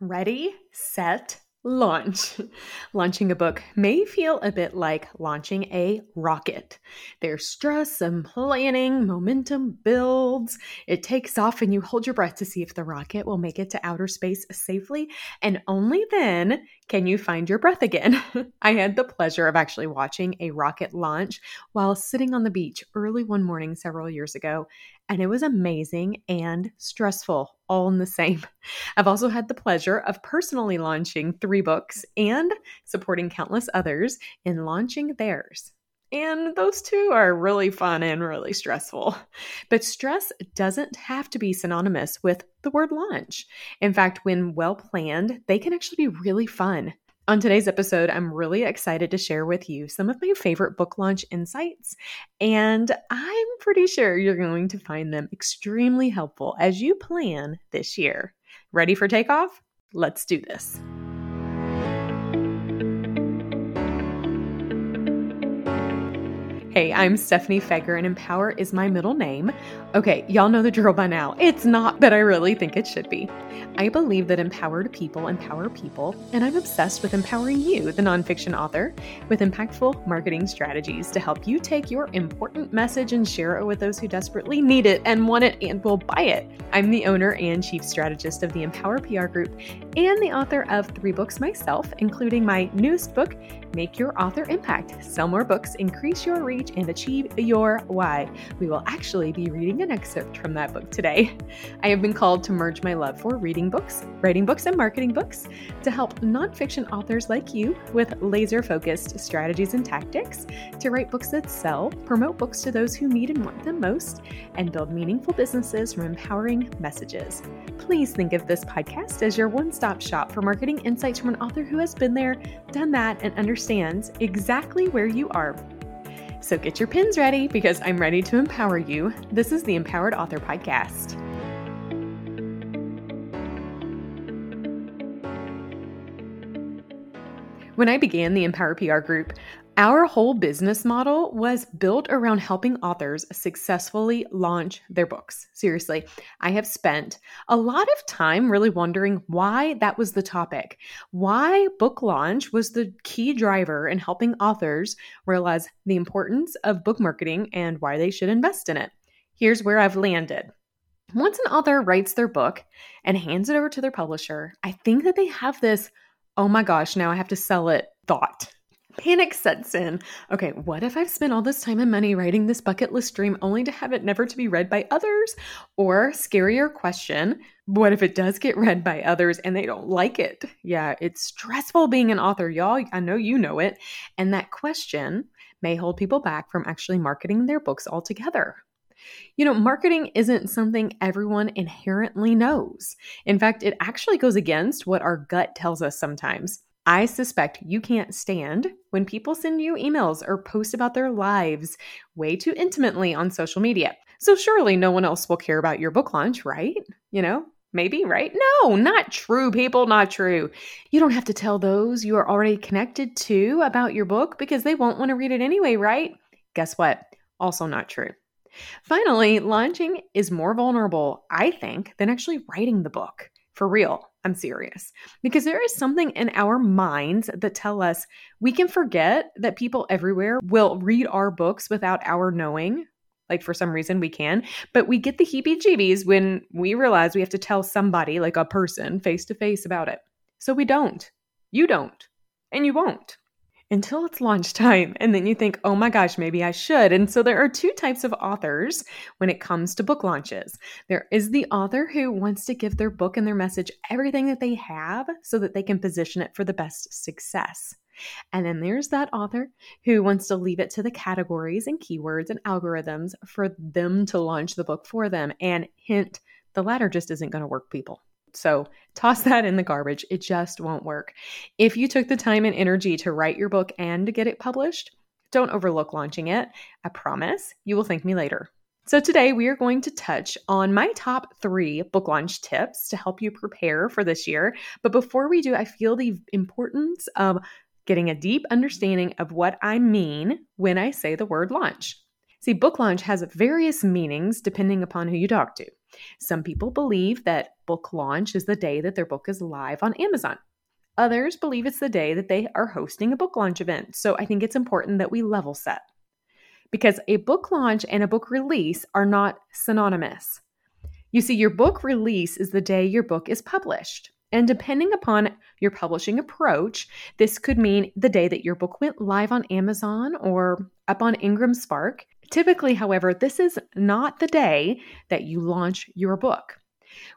Ready, set, Launch. Launching a book may feel a bit like launching a rocket. There's stress and planning, momentum builds, it takes off, and you hold your breath to see if the rocket will make it to outer space safely. And only then can you find your breath again? I had the pleasure of actually watching a rocket launch while sitting on the beach early one morning several years ago, and it was amazing and stressful all in the same. I've also had the pleasure of personally launching three books and supporting countless others in launching theirs. And those too are really fun and really stressful. But stress doesn't have to be synonymous with the word launch. In fact, when well planned, they can actually be really fun. On today's episode, I'm really excited to share with you some of my favorite book launch insights, and I'm pretty sure you're going to find them extremely helpful as you plan this year. Ready for takeoff? Let's do this. Hey, I'm Stephanie Feger, and Empower is my middle name. Okay, y'all know the drill by now. It's not, but I really think it should be. I believe that empowered people empower people, and I'm obsessed with empowering you, the nonfiction author, with impactful marketing strategies to help you take your important message and share it with those who desperately need it and want it and will buy it. I'm the owner and chief strategist of the Empower PR Group and the author of three books myself, including my newest book, Make Your Author Impact Sell More Books, Increase Your Reach and achieve your why. We will actually be reading an excerpt from that book today. I have been called to merge my love for reading books, writing books, and marketing books to help nonfiction authors like you with laser focused strategies and tactics to write books that sell, promote books to those who need and want them most, and build meaningful businesses from empowering messages. Please think of this podcast as your one stop shop for marketing insights from an author who has been there, done that, and understands exactly where you are so get your pins ready because I'm ready to empower you. This is the Empowered Author Podcast. When I began the Empower PR group, our whole business model was built around helping authors successfully launch their books. Seriously, I have spent a lot of time really wondering why that was the topic, why book launch was the key driver in helping authors realize the importance of book marketing and why they should invest in it. Here's where I've landed. Once an author writes their book and hands it over to their publisher, I think that they have this, oh my gosh, now I have to sell it thought Panic sets in. Okay, what if I've spent all this time and money writing this bucket list dream only to have it never to be read by others? Or scarier question, what if it does get read by others and they don't like it? Yeah, it's stressful being an author, y'all. I know you know it. And that question may hold people back from actually marketing their books altogether. You know, marketing isn't something everyone inherently knows. In fact, it actually goes against what our gut tells us sometimes. I suspect you can't stand when people send you emails or post about their lives way too intimately on social media. So, surely no one else will care about your book launch, right? You know, maybe, right? No, not true, people, not true. You don't have to tell those you are already connected to about your book because they won't want to read it anyway, right? Guess what? Also, not true. Finally, launching is more vulnerable, I think, than actually writing the book. For real. I'm serious. Because there is something in our minds that tell us we can forget that people everywhere will read our books without our knowing. Like for some reason we can, but we get the heebie jeebies when we realize we have to tell somebody, like a person, face to face about it. So we don't. You don't. And you won't until it's launch time. And then you think, oh my gosh, maybe I should. And so there are two types of authors when it comes to book launches. There is the author who wants to give their book and their message everything that they have so that they can position it for the best success. And then there's that author who wants to leave it to the categories and keywords and algorithms for them to launch the book for them. And hint, the latter just isn't going to work, people. So toss that in the garbage. It just won't work. If you took the time and energy to write your book and to get it published, don't overlook launching it. I promise you will thank me later. So, today we are going to touch on my top three book launch tips to help you prepare for this year. But before we do, I feel the importance of getting a deep understanding of what I mean when I say the word launch. See, book launch has various meanings depending upon who you talk to. Some people believe that book launch is the day that their book is live on Amazon. Others believe it's the day that they are hosting a book launch event. So I think it's important that we level set because a book launch and a book release are not synonymous. You see, your book release is the day your book is published. And depending upon your publishing approach, this could mean the day that your book went live on Amazon or up on Ingram Spark. Typically, however, this is not the day that you launch your book.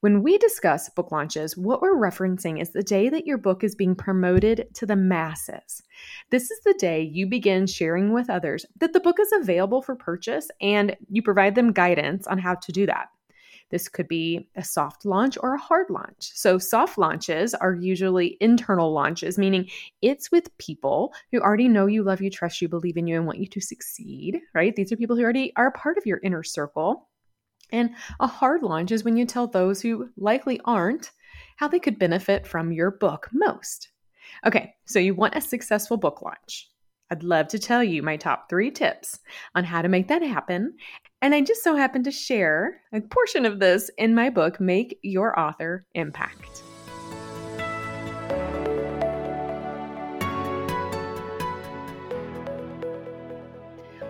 When we discuss book launches, what we're referencing is the day that your book is being promoted to the masses. This is the day you begin sharing with others that the book is available for purchase and you provide them guidance on how to do that. This could be a soft launch or a hard launch. So, soft launches are usually internal launches, meaning it's with people who already know you, love you, trust you, believe in you, and want you to succeed, right? These are people who already are part of your inner circle. And a hard launch is when you tell those who likely aren't how they could benefit from your book most. Okay, so you want a successful book launch. I'd love to tell you my top three tips on how to make that happen. And I just so happen to share a portion of this in my book, Make Your Author Impact.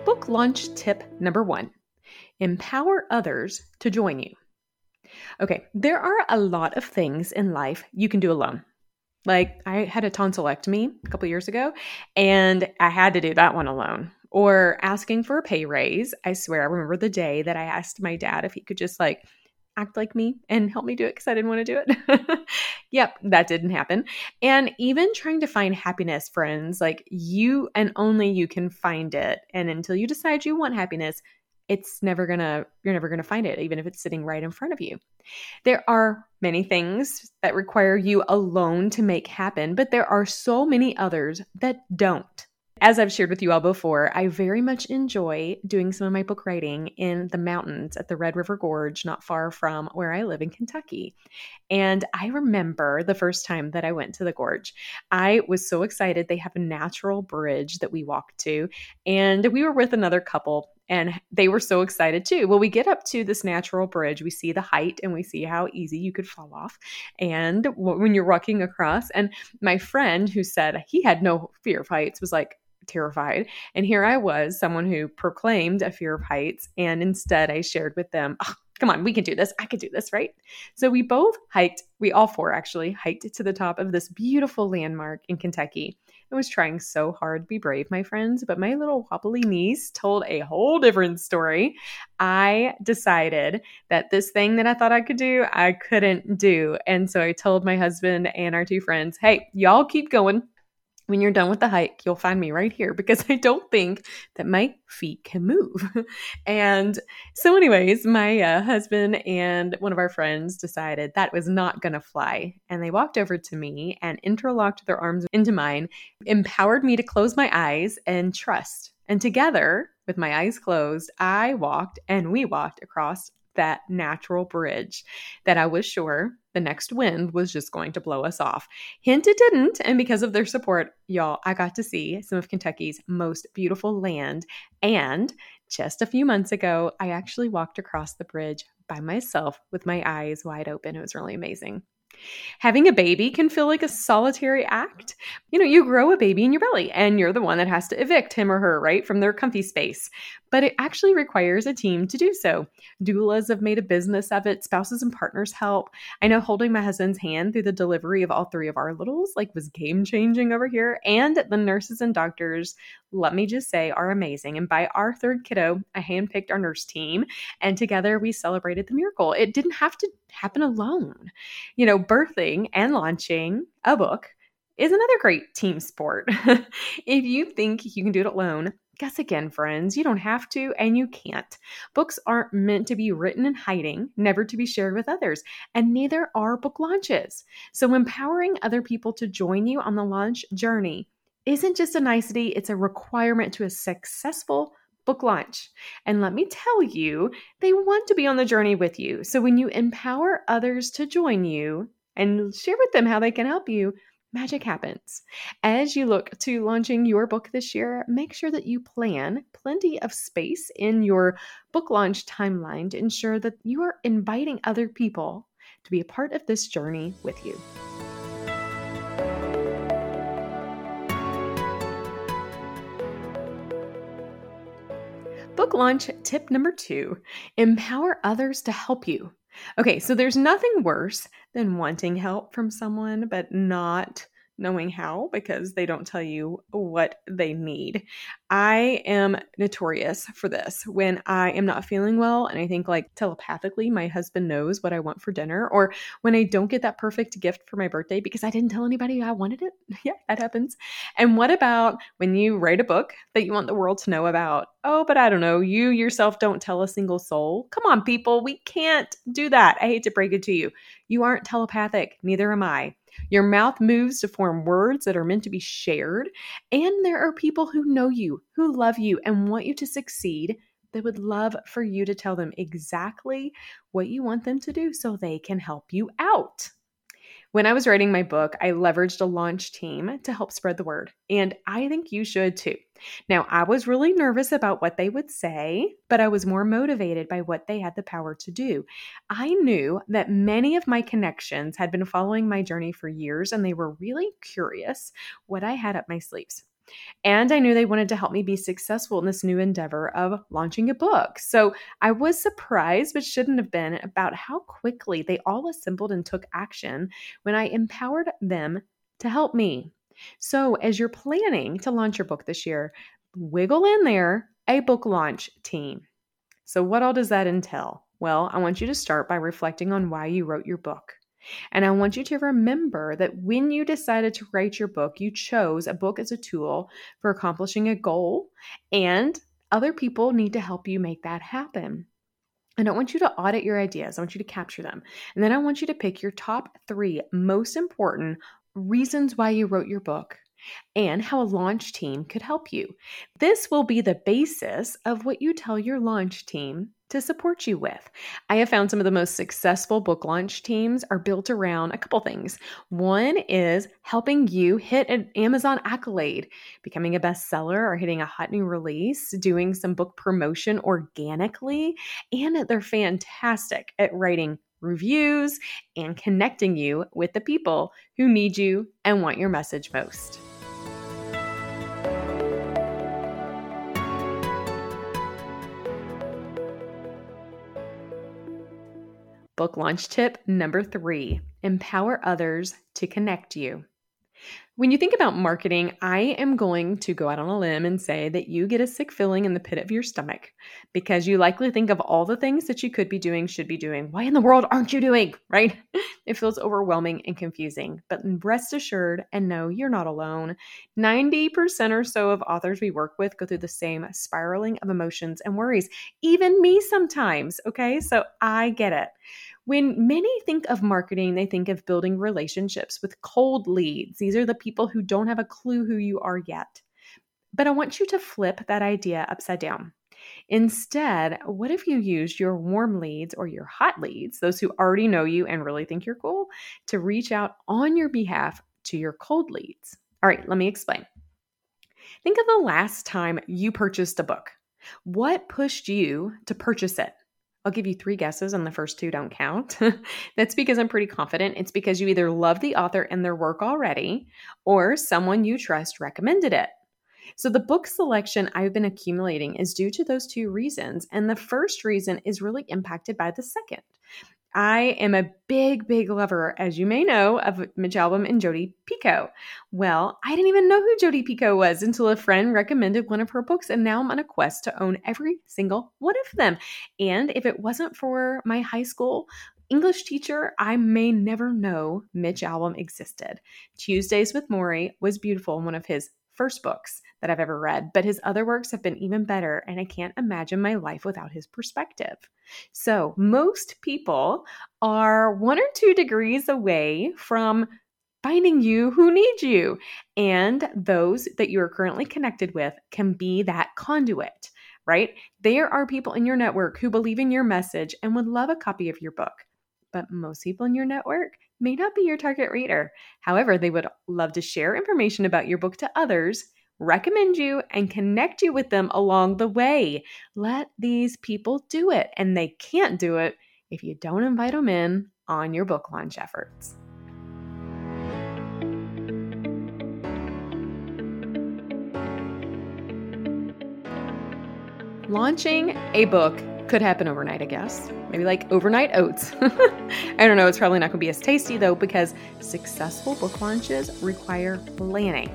Book launch tip number one empower others to join you. Okay, there are a lot of things in life you can do alone. Like I had a tonsillectomy a couple years ago and I had to do that one alone. Or asking for a pay raise. I swear I remember the day that I asked my dad if he could just like act like me and help me do it because I didn't want to do it. yep, that didn't happen. And even trying to find happiness, friends, like you and only you can find it. And until you decide you want happiness, it's never gonna you're never gonna find it even if it's sitting right in front of you there are many things that require you alone to make happen but there are so many others that don't as I've shared with you all before, I very much enjoy doing some of my book writing in the mountains at the Red River Gorge, not far from where I live in Kentucky. And I remember the first time that I went to the gorge, I was so excited. They have a natural bridge that we walked to, and we were with another couple and they were so excited too. Well, we get up to this natural bridge, we see the height and we see how easy you could fall off. And when you're walking across, and my friend who said he had no fear of heights was like, terrified. And here I was, someone who proclaimed a fear of heights. And instead, I shared with them, oh, come on, we can do this. I can do this, right? So we both hiked, we all four actually hiked to the top of this beautiful landmark in Kentucky. I was trying so hard to be brave, my friends, but my little wobbly niece told a whole different story. I decided that this thing that I thought I could do, I couldn't do. And so I told my husband and our two friends, hey, y'all keep going when you're done with the hike, you'll find me right here because I don't think that my feet can move. and so, anyways, my uh, husband and one of our friends decided that was not going to fly. And they walked over to me and interlocked their arms into mine, empowered me to close my eyes and trust. And together, with my eyes closed, I walked and we walked across that natural bridge that I was sure the next wind was just going to blow us off. Hint it didn't. And because of their support, y'all, I got to see some of Kentucky's most beautiful land. And just a few months ago, I actually walked across the bridge by myself with my eyes wide open. It was really amazing. Having a baby can feel like a solitary act. You know, you grow a baby in your belly and you're the one that has to evict him or her, right, from their comfy space. But it actually requires a team to do so. Doulas have made a business of it, spouses and partners help. I know holding my husband's hand through the delivery of all three of our littles like was game changing over here. And the nurses and doctors, let me just say, are amazing. And by our third kiddo, I handpicked our nurse team and together we celebrated the miracle. It didn't have to happen alone. You know, birthing and launching a book is another great team sport. if you think you can do it alone, guess again, friends, you don't have to and you can't. Books aren't meant to be written in hiding, never to be shared with others, and neither are book launches. So, empowering other people to join you on the launch journey isn't just a nicety, it's a requirement to a successful book launch. And let me tell you, they want to be on the journey with you. So when you empower others to join you and share with them how they can help you, magic happens. As you look to launching your book this year, make sure that you plan plenty of space in your book launch timeline to ensure that you are inviting other people to be a part of this journey with you. Book launch tip number two empower others to help you. Okay, so there's nothing worse than wanting help from someone, but not knowing how because they don't tell you what they need. I am notorious for this when I am not feeling well and I think like telepathically my husband knows what I want for dinner or when I don't get that perfect gift for my birthday because I didn't tell anybody I wanted it. yeah, that happens. And what about when you write a book that you want the world to know about? Oh, but I don't know, you yourself don't tell a single soul. Come on people, we can't do that. I hate to break it to you. You aren't telepathic, neither am I. Your mouth moves to form words that are meant to be shared. And there are people who know you, who love you, and want you to succeed that would love for you to tell them exactly what you want them to do so they can help you out. When I was writing my book, I leveraged a launch team to help spread the word, and I think you should too. Now, I was really nervous about what they would say, but I was more motivated by what they had the power to do. I knew that many of my connections had been following my journey for years, and they were really curious what I had up my sleeves. And I knew they wanted to help me be successful in this new endeavor of launching a book. So I was surprised, but shouldn't have been, about how quickly they all assembled and took action when I empowered them to help me. So as you're planning to launch your book this year, wiggle in there a book launch team. So, what all does that entail? Well, I want you to start by reflecting on why you wrote your book. And I want you to remember that when you decided to write your book, you chose a book as a tool for accomplishing a goal, and other people need to help you make that happen. And I want you to audit your ideas. I want you to capture them. And then I want you to pick your top three most important reasons why you wrote your book and how a launch team could help you. This will be the basis of what you tell your launch team to support you with. I have found some of the most successful book launch teams are built around a couple things. One is helping you hit an Amazon accolade, becoming a bestseller or hitting a hot new release, doing some book promotion organically, and they're fantastic at writing reviews and connecting you with the people who need you and want your message most. Book launch tip number three empower others to connect you. When you think about marketing, I am going to go out on a limb and say that you get a sick feeling in the pit of your stomach because you likely think of all the things that you could be doing, should be doing. Why in the world aren't you doing? Right? It feels overwhelming and confusing. But rest assured and know you're not alone. 90% or so of authors we work with go through the same spiraling of emotions and worries, even me sometimes. Okay. So I get it. When many think of marketing, they think of building relationships with cold leads. These are the people who don't have a clue who you are yet. But I want you to flip that idea upside down. Instead, what if you used your warm leads or your hot leads, those who already know you and really think you're cool, to reach out on your behalf to your cold leads? All right, let me explain. Think of the last time you purchased a book. What pushed you to purchase it? I'll give you three guesses, and the first two don't count. That's because I'm pretty confident. It's because you either love the author and their work already, or someone you trust recommended it. So, the book selection I've been accumulating is due to those two reasons. And the first reason is really impacted by the second. I am a big, big lover, as you may know, of Mitch Albom and Jodi Picoult. Well, I didn't even know who Jodi Picoult was until a friend recommended one of her books, and now I'm on a quest to own every single one of them. And if it wasn't for my high school English teacher, I may never know Mitch Albom existed. Tuesdays with Morrie was beautiful, one of his first books that I've ever read, but his other works have been even better, and I can't imagine my life without his perspective. So, most people are one or two degrees away from finding you who need you, and those that you are currently connected with can be that conduit. Right? There are people in your network who believe in your message and would love a copy of your book. But most people in your network may not be your target reader. However, they would love to share information about your book to others, recommend you, and connect you with them along the way. Let these people do it, and they can't do it if you don't invite them in on your book launch efforts. Launching a book could happen overnight, I guess. Maybe like overnight oats. I don't know, it's probably not going to be as tasty though because successful book launches require planning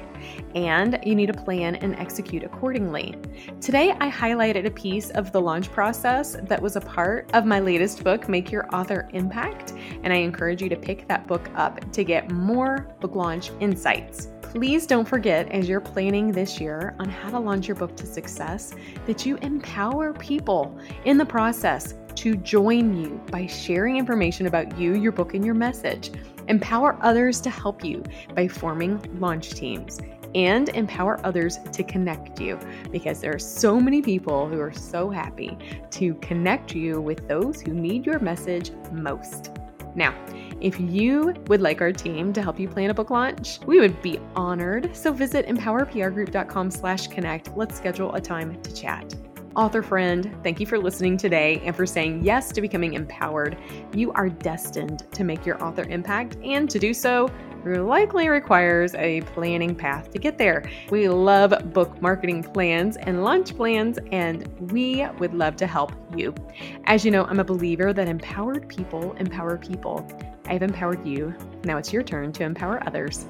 and you need to plan and execute accordingly. Today, I highlighted a piece of the launch process that was a part of my latest book, Make Your Author Impact, and I encourage you to pick that book up to get more book launch insights. Please don't forget as you're planning this year on how to launch your book to success that you empower people in the process to join you by sharing information about you, your book, and your message. Empower others to help you by forming launch teams and empower others to connect you because there are so many people who are so happy to connect you with those who need your message most. Now, if you would like our team to help you plan a book launch, we would be honored. So visit empowerprgroup.com slash connect. Let's schedule a time to chat. Author friend, thank you for listening today and for saying yes to becoming empowered. You are destined to make your author impact, and to do so, likely requires a planning path to get there. We love book marketing plans and launch plans, and we would love to help you. As you know, I'm a believer that empowered people empower people. I've empowered you. Now it's your turn to empower others.